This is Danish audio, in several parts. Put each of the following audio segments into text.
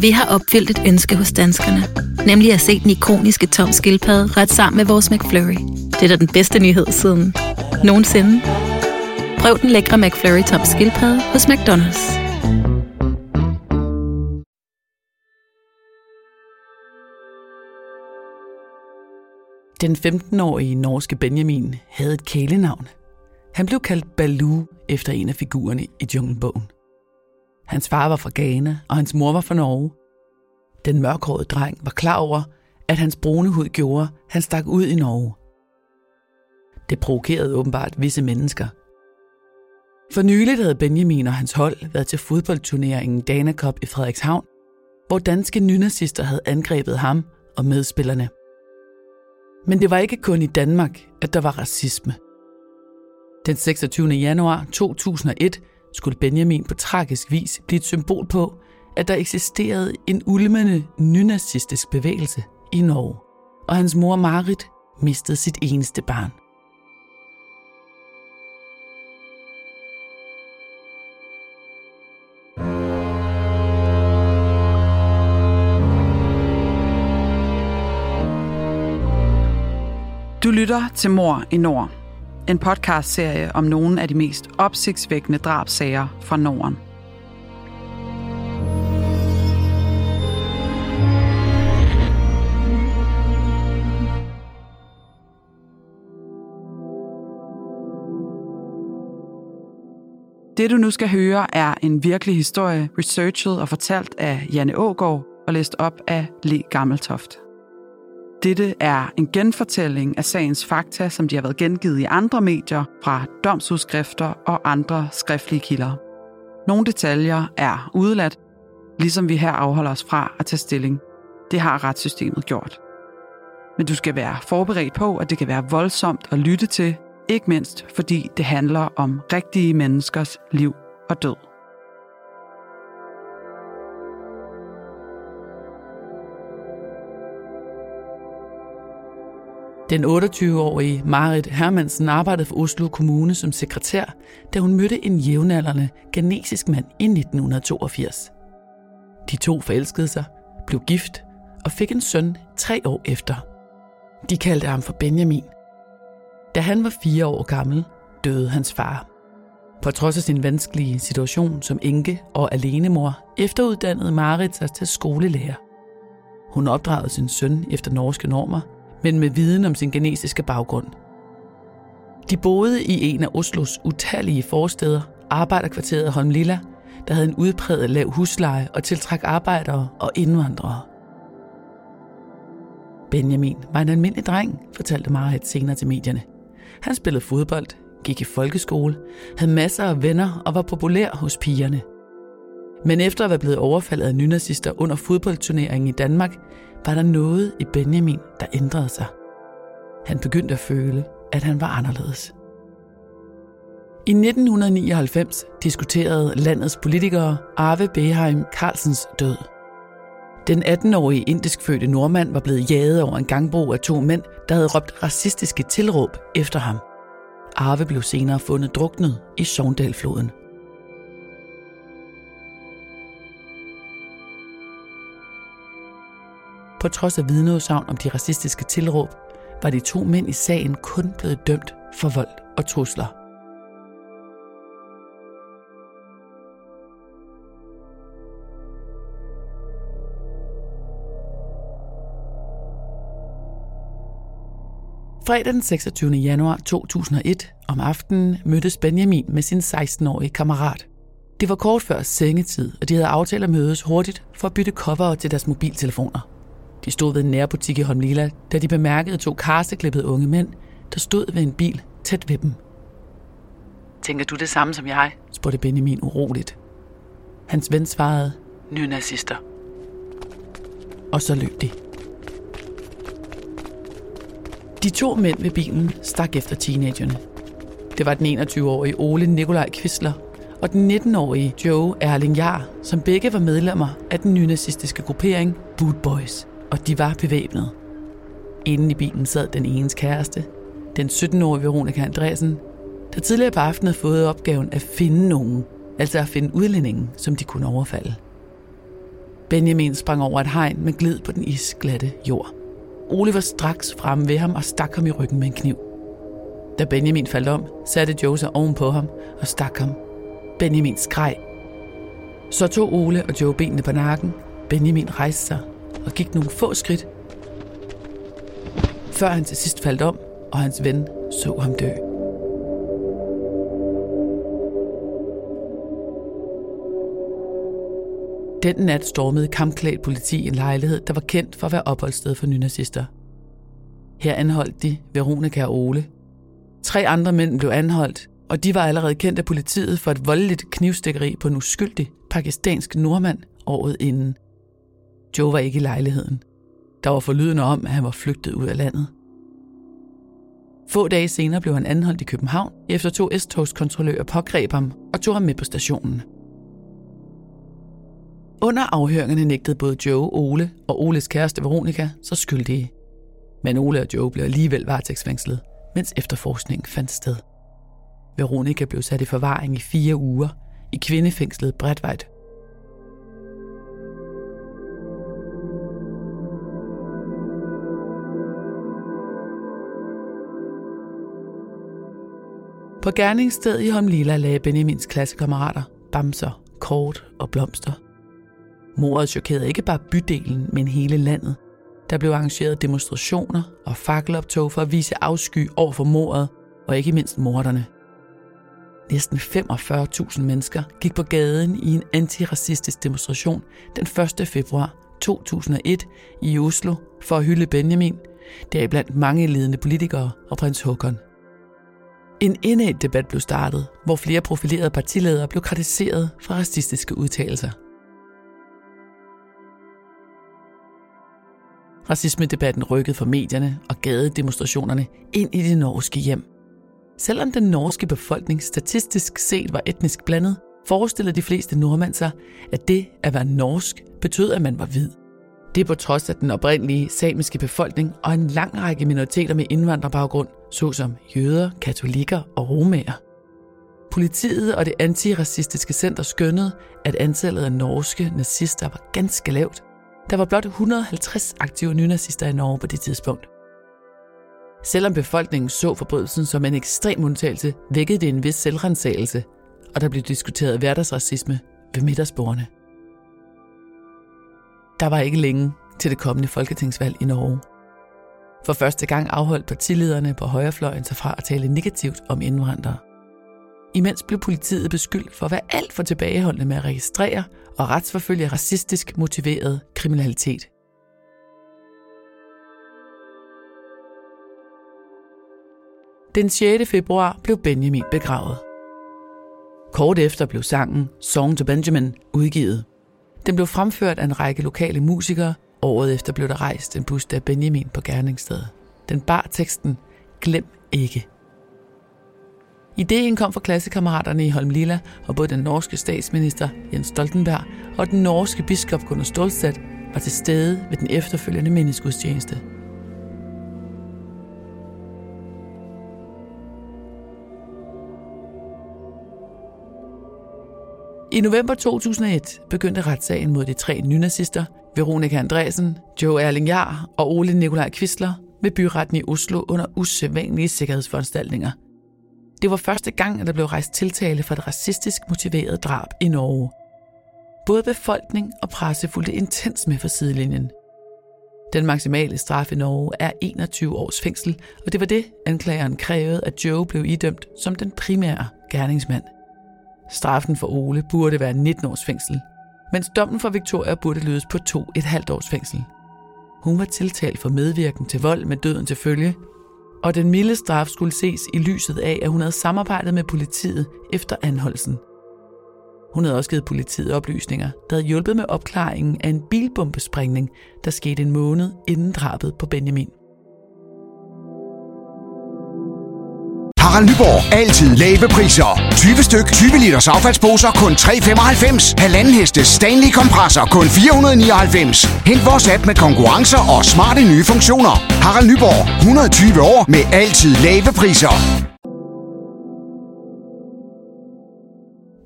Vi har opfyldt et ønske hos danskerne. Nemlig at se den ikoniske tom skildpadde ret sammen med vores McFlurry. Det er da den bedste nyhed siden nogensinde. Prøv den lækre McFlurry tom skildpadde hos McDonald's. Den 15-årige norske Benjamin havde et kælenavn. Han blev kaldt Baloo efter en af figurerne i Junglebogen. Hans far var fra Ghana, og hans mor var fra Norge. Den mørkhårede dreng var klar over, at hans brune hud gjorde, han stak ud i Norge. Det provokerede åbenbart visse mennesker. For nyligt havde Benjamin og hans hold været til fodboldturneringen Dana Cup i Frederikshavn, hvor danske nynazister havde angrebet ham og medspillerne. Men det var ikke kun i Danmark, at der var racisme. Den 26. januar 2001 skulle Benjamin på tragisk vis blive et symbol på, at der eksisterede en ulmende nynazistisk bevægelse i Norge, og hans mor Marit mistede sit eneste barn. Du lytter til Mor i Nord, en podcastserie om nogle af de mest opsigtsvækkende drabsager fra Norden. Det du nu skal høre er en virkelig historie, researchet og fortalt af Janne Ågård og læst op af Le Gammeltoft. Dette er en genfortælling af sagens fakta, som de har været gengivet i andre medier fra domsudskrifter og andre skriftlige kilder. Nogle detaljer er udeladt, ligesom vi her afholder os fra at tage stilling. Det har retssystemet gjort. Men du skal være forberedt på, at det kan være voldsomt at lytte til, ikke mindst fordi det handler om rigtige menneskers liv og død. Den 28-årige Marit Hermansen arbejdede for Oslo Kommune som sekretær, da hun mødte en jævnaldrende ghanesisk mand i 1982. De to forelskede sig, blev gift og fik en søn tre år efter. De kaldte ham for Benjamin. Da han var fire år gammel, døde hans far. På trods af sin vanskelige situation som enke og alenemor, efteruddannede Marit sig til skolelærer. Hun opdragede sin søn efter norske normer – men med viden om sin genetiske baggrund. De boede i en af Oslos utallige forsteder, arbejderkvarteret Holmlilla, der havde en udpræget lav husleje og tiltræk arbejdere og indvandrere. Benjamin var en almindelig dreng, fortalte Marit senere til medierne. Han spillede fodbold, gik i folkeskole, havde masser af venner og var populær hos pigerne. Men efter at være blevet overfaldet af nynazister under fodboldturneringen i Danmark, var der noget i Benjamin, der ændrede sig. Han begyndte at føle, at han var anderledes. I 1999 diskuterede landets politikere Arve Beheim Carlsens død. Den 18-årige indiskfødte nordmand var blevet jaget over en gangbro af to mænd, der havde råbt racistiske tilråb efter ham. Arve blev senere fundet druknet i Sogndalfloden. På trods af vidneudsagn om de racistiske tilråb, var de to mænd i sagen kun blevet dømt for vold og trusler. Fredag den 26. januar 2001 om aftenen mødtes Benjamin med sin 16-årige kammerat. Det var kort før sengetid, og de havde aftalt at mødes hurtigt for at bytte cover til deres mobiltelefoner. De stod ved en nærbutik i Holmlila, da de bemærkede to karseklippede unge mænd, der stod ved en bil tæt ved dem. Tænker du det samme som jeg? spurgte Benjamin uroligt. Hans ven svarede, nye nazister. Og så løb de. De to mænd ved bilen stak efter teenagerne. Det var den 21-årige Ole Nikolaj Kvisler og den 19-årige Joe Erling Jar, som begge var medlemmer af den nynazistiske gruppering Boot Boys og de var bevæbnet. Inden i bilen sad den enes kæreste, den 17-årige Veronika Andreasen, der tidligere på aftenen havde fået opgaven at finde nogen, altså at finde udlændingen, som de kunne overfalde. Benjamin sprang over et hegn med glid på den isglatte jord. Ole var straks fremme ved ham og stak ham i ryggen med en kniv. Da Benjamin faldt om, satte Joe sig oven på ham og stak ham. Benjamin skreg. Så tog Ole og Joe benene på nakken. Benjamin rejste sig og gik nogle få skridt, før han til sidst faldt om, og hans ven så ham dø. Den nat stormede kampklædt politi en lejlighed, der var kendt for at være opholdssted for nynazister. Her anholdt de Veronica og Ole. Tre andre mænd blev anholdt, og de var allerede kendt af politiet for et voldeligt knivstikkeri på en uskyldig pakistansk nordmand året inden. Joe var ikke i lejligheden. Der var forlydende om, at han var flygtet ud af landet. Få dage senere blev han anholdt i København, efter to S-togskontrollører pågreb ham og tog ham med på stationen. Under afhøringerne nægtede både Joe, Ole og Oles kæreste Veronica så skyldige. Men Ole og Joe blev alligevel varetægtsfængslet, mens efterforskningen fandt sted. Veronica blev sat i forvaring i fire uger i kvindefængslet Bredvejt. På gerningsstedet i Homlila lagde Benjamins klassekammerater bamser, kort og blomster – Mordet chokerede ikke bare bydelen, men hele landet. Der blev arrangeret demonstrationer og fakkeloptog for at vise afsky over for mordet, og ikke mindst morderne. Næsten 45.000 mennesker gik på gaden i en antiracistisk demonstration den 1. februar 2001 i Oslo for at hylde Benjamin, deriblandt mange ledende politikere og prins Håkon. En indad debat blev startet, hvor flere profilerede partiledere blev kritiseret for racistiske udtalelser. Racismedebatten rykkede fra medierne og gadedemonstrationerne ind i de norske hjem. Selvom den norske befolkning statistisk set var etnisk blandet, forestillede de fleste nordmænd sig, at det at være norsk betød, at man var hvid. Det på trods af den oprindelige samiske befolkning og en lang række minoriteter med indvandrerbaggrund, såsom jøder, katolikker og romager. Politiet og det antiracistiske center skønnede, at antallet af norske nazister var ganske lavt, der var blot 150 aktive nynazister i Norge på det tidspunkt. Selvom befolkningen så forbrydelsen som en ekstrem undtagelse, vækkede det en vis selvrensagelse, og der blev diskuteret hverdagsracisme ved middagsbordene. Der var ikke længe til det kommende folketingsvalg i Norge. For første gang afholdt partilederne på højrefløjen sig fra at tale negativt om indvandrere. Imens blev politiet beskyldt for at være alt for tilbageholdende med at registrere og retsforfølge racistisk motiveret kriminalitet. Den 6. februar blev Benjamin begravet. Kort efter blev sangen Song to Benjamin udgivet. Den blev fremført af en række lokale musikere. Året efter blev der rejst en buste af Benjamin på gerningsstedet. Den bar teksten Glem ikke Ideen kom fra klassekammeraterne i Holm Lilla, og både den norske statsminister Jens Stoltenberg og den norske biskop Gunnar Stolstedt var til stede ved den efterfølgende mindesgudstjeneste. I november 2001 begyndte retssagen mod de tre nynazister, Veronika Andresen, Joe Erling Jahr og Ole Nikolaj Kvistler ved byretten i Oslo under usædvanlige sikkerhedsforanstaltninger – det var første gang, at der blev rejst tiltale for et racistisk motiveret drab i Norge. Både befolkning og presse fulgte intens med for sidelinjen. Den maksimale straf i Norge er 21 års fængsel, og det var det, anklageren krævede, at Joe blev idømt som den primære gerningsmand. Straffen for Ole burde være 19 års fængsel, mens dommen for Victoria burde lydes på to et halvt års fængsel. Hun var tiltalt for medvirken til vold med døden til følge, og den milde straf skulle ses i lyset af, at hun havde samarbejdet med politiet efter anholdelsen. Hun havde også givet politiet oplysninger, der havde hjulpet med opklaringen af en bilbombesprængning, der skete en måned inden drabet på Benjamin. Harald Nyborg. Altid lave priser. 20 styk, 20 liters affaldsposer kun 3,95. Halvanden heste Stanley kompresser kun 499. Hent vores app med konkurrencer og smarte nye funktioner. Harald Nyborg. 120 år med altid lave priser.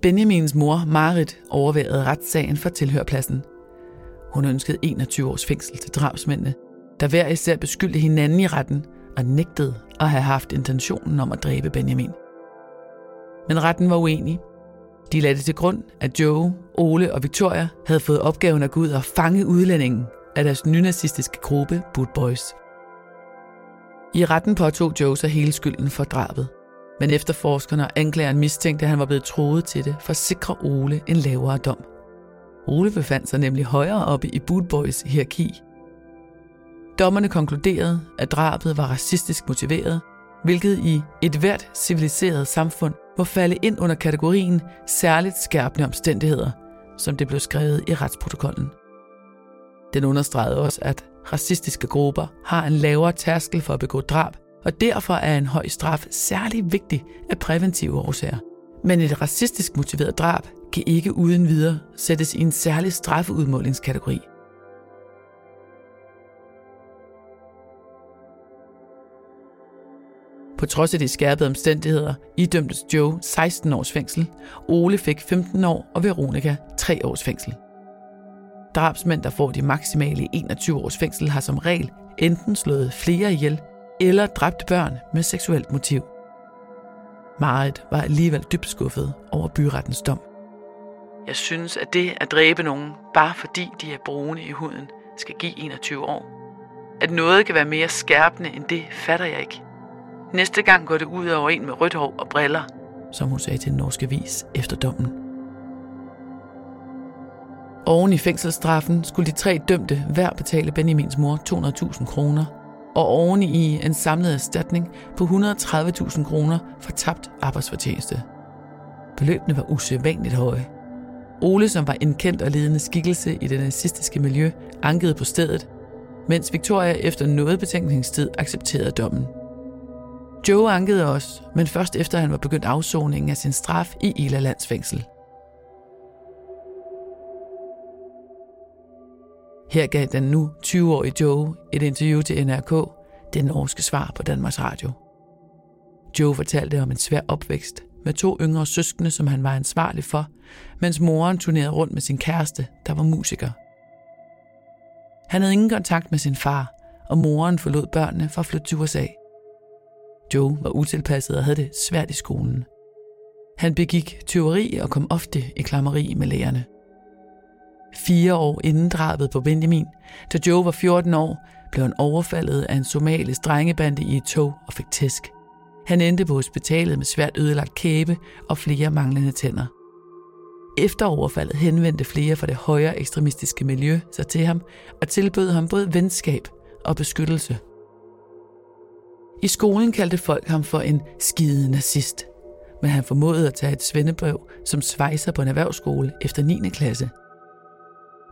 Benjamins mor, Marit, overværede retssagen for tilhørpladsen. Hun ønskede 21 års fængsel til drabsmændene, der hver især beskyldte hinanden i retten og nægtede at have haft intentionen om at dræbe Benjamin. Men retten var uenig. De lagde det til grund, at Joe, Ole og Victoria havde fået opgaven at gå ud og fange udlændingen af deres nynazistiske gruppe Boot Boys. I retten påtog Joe sig hele skylden for drabet, men efterforskerne og anklageren mistænkte, at han var blevet troet til det for at sikre Ole en lavere dom. Ole befandt sig nemlig højere oppe i Boot Boys hierarki. Dommerne konkluderede, at drabet var racistisk motiveret, hvilket i et hvert civiliseret samfund må falde ind under kategorien særligt skærpende omstændigheder, som det blev skrevet i retsprotokollen. Den understregede også, at racistiske grupper har en lavere tærskel for at begå drab, og derfor er en høj straf særlig vigtig af præventive årsager. Men et racistisk motiveret drab kan ikke uden videre sættes i en særlig strafudmålingskategori På trods af de skærpede omstændigheder idømtes Joe 16 års fængsel, Ole fik 15 år og Veronica 3 års fængsel. Drabsmænd, der får de maksimale 21 års fængsel, har som regel enten slået flere ihjel eller dræbt børn med seksuelt motiv. Marit var alligevel dybt skuffet over byrettens dom. Jeg synes, at det at dræbe nogen, bare fordi de er brune i huden, skal give 21 år. At noget kan være mere skærpende end det, fatter jeg ikke. Næste gang går det ud over en med rødt hår og briller, som hun sagde til den norske vis efter dommen. Oven i fængselsstraffen skulle de tre dømte hver betale Benjamins mor 200.000 kroner, og oven i en samlet erstatning på 130.000 kroner for tabt arbejdsfortjeneste. Beløbene var usædvanligt høje. Ole, som var en kendt og ledende skikkelse i det nazistiske miljø, ankede på stedet, mens Victoria efter noget betænkningstid accepterede dommen. Joe ankede også, men først efter han var begyndt afsoningen af sin straf i Ila landsfængsel. Her gav den nu 20-årige Joe et interview til NRK, det norske svar på Danmarks Radio. Joe fortalte om en svær opvækst med to yngre søskende, som han var ansvarlig for, mens moren turnerede rundt med sin kæreste, der var musiker. Han havde ingen kontakt med sin far, og moren forlod børnene for at flytte til USA. Joe var utilpasset og havde det svært i skolen. Han begik tyveri og kom ofte i klammeri med lærerne. Fire år inden drabet på Benjamin, da Joe var 14 år, blev han overfaldet af en somalisk drengebande i et tog og fik tæsk. Han endte på hospitalet med svært ødelagt kæbe og flere manglende tænder. Efter overfaldet henvendte flere fra det højere ekstremistiske miljø sig til ham og tilbød ham både venskab og beskyttelse. I skolen kaldte folk ham for en skide nazist, men han formåede at tage et svendebrev som svejser på en erhvervsskole efter 9. klasse.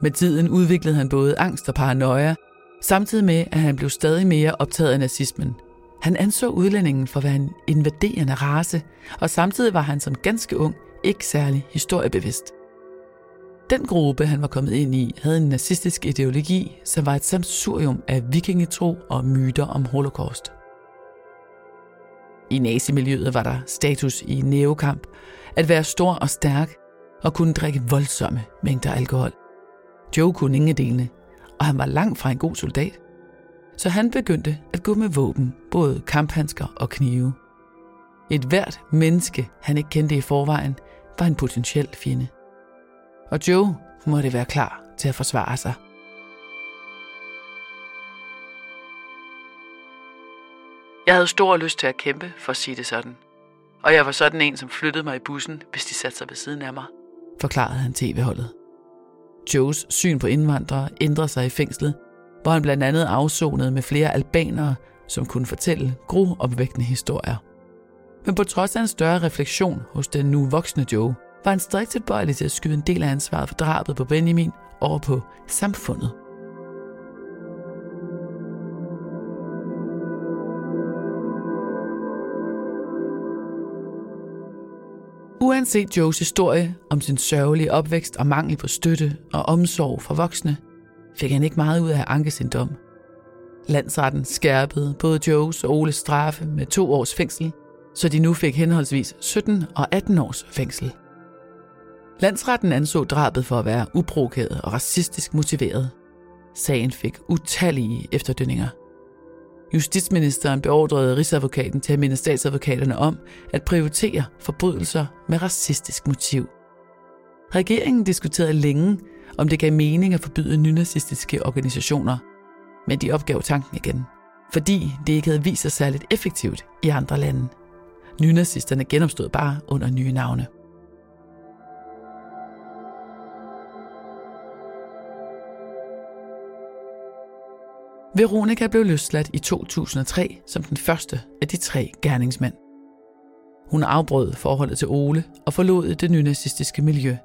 Med tiden udviklede han både angst og paranoia, samtidig med, at han blev stadig mere optaget af nazismen. Han anså udlændingen for at være en invaderende race, og samtidig var han som ganske ung ikke særlig historiebevidst. Den gruppe, han var kommet ind i, havde en nazistisk ideologi, som var et samsurium af vikingetro og myter om holocaust. I nazimiljøet var der status i neokamp, at være stor og stærk og kunne drikke voldsomme mængder alkohol. Joe kunne ingen delene, og han var langt fra en god soldat. Så han begyndte at gå med våben, både kamphandsker og knive. Et hvert menneske, han ikke kendte i forvejen, var en potentiel fjende. Og Joe måtte være klar til at forsvare sig. Jeg havde stor lyst til at kæmpe, for at sige det sådan. Og jeg var sådan en, som flyttede mig i bussen, hvis de satte sig ved siden af mig, forklarede han tv-holdet. Joes syn på indvandrere ændrede sig i fængslet, hvor han blandt andet afsonede med flere albanere, som kunne fortælle groopvækkende historier. Men på trods af en større refleksion hos den nu voksne Joe, var han stadig tilbøjelig til at skyde en del af ansvaret for drabet på Benjamin over på samfundet. Uanset Joes historie om sin sørgelige opvækst og mangel på støtte og omsorg for voksne, fik han ikke meget ud af at anke sin dom. Landsretten skærpede både Joes og Oles straffe med to års fængsel, så de nu fik henholdsvis 17 og 18 års fængsel. Landsretten anså drabet for at være uprovokeret og racistisk motiveret. Sagen fik utallige efterdønninger. Justitsministeren beordrede Rigsadvokaten til at minde statsadvokaterne om at prioritere forbrydelser med racistisk motiv. Regeringen diskuterede længe, om det gav mening at forbyde nynazistiske organisationer, men de opgav tanken igen, fordi det ikke havde vist sig særligt effektivt i andre lande. Nynazisterne genopstod bare under nye navne. Veronica blev løsladt i 2003 som den første af de tre gerningsmænd. Hun afbrød forholdet til Ole og forlod det nynazistiske miljø.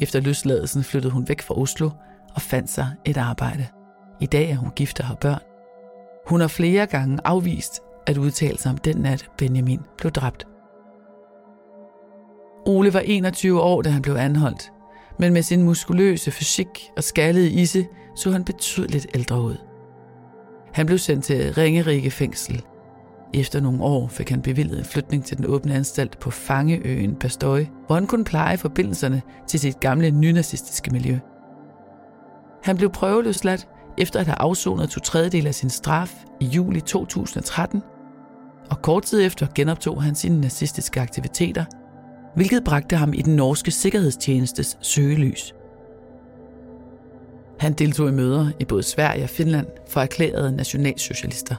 Efter løsladelsen flyttede hun væk fra Oslo og fandt sig et arbejde. I dag er hun gift og har børn. Hun har flere gange afvist at udtale sig om den nat, Benjamin blev dræbt. Ole var 21 år, da han blev anholdt, men med sin muskuløse fysik og skaldede isse så han betydeligt ældre ud. Han blev sendt til Ringerike fængsel. Efter nogle år fik han bevilget en flytning til den åbne anstalt på Fangeøen Pastøj, hvor han kunne pleje forbindelserne til sit gamle nynazistiske miljø. Han blev prøveløsladt efter at have afsonet to tredjedel af sin straf i juli 2013, og kort tid efter genoptog han sine nazistiske aktiviteter, hvilket bragte ham i den norske sikkerhedstjenestes søgelys – han deltog i møder i både Sverige og Finland for erklærede nationalsocialister.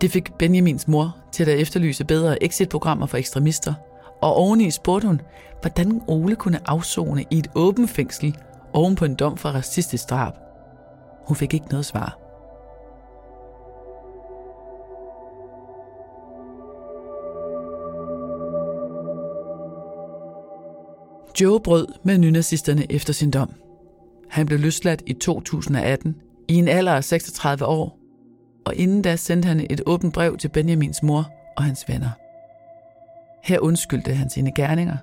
Det fik Benjamins mor til at efterlyse bedre exitprogrammer for ekstremister, og oveni spurgte hun, hvordan Ole kunne afzone i et åbent fængsel oven på en dom for racistisk drab. Hun fik ikke noget svar. Joe brød med nynazisterne efter sin dom – han blev løsladt i 2018 i en alder af 36 år, og inden da sendte han et åbent brev til Benjamins mor og hans venner. Her undskyldte han sine gerninger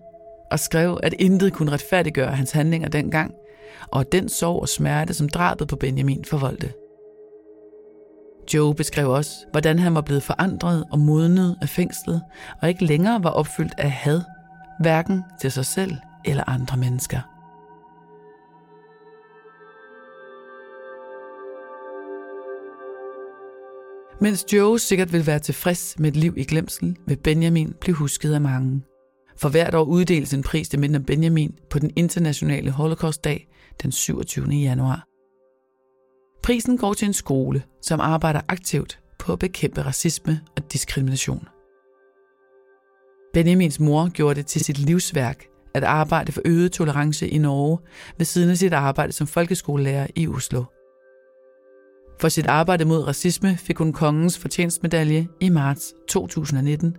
og skrev, at intet kunne retfærdiggøre hans handlinger dengang, og den sorg og smerte, som drabet på Benjamin forvoldte. Joe beskrev også, hvordan han var blevet forandret og modnet af fængslet, og ikke længere var opfyldt af had, hverken til sig selv eller andre mennesker. Mens Joe sikkert vil være tilfreds med et liv i glemsel, vil Benjamin blive husket af mange. For hvert år uddeles en pris til mindre Benjamin på den internationale Holocaust-dag den 27. januar. Prisen går til en skole, som arbejder aktivt på at bekæmpe racisme og diskrimination. Benjamins mor gjorde det til sit livsværk at arbejde for øget tolerance i Norge ved siden af sit arbejde som folkeskolelærer i Oslo. For sit arbejde mod racisme fik hun kongens fortjenstmedalje i marts 2019.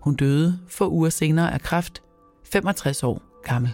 Hun døde få uger senere af kræft, 65 år gammel.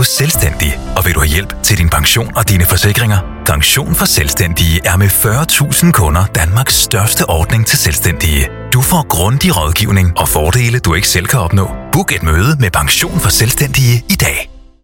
Du selvstændig, og vil du have hjælp til din pension og dine forsikringer? Pension for Selvstændige er med 40.000 kunder Danmarks største ordning til selvstændige. Du får grundig rådgivning og fordele, du ikke selv kan opnå. Book et møde med Pension for Selvstændige i dag.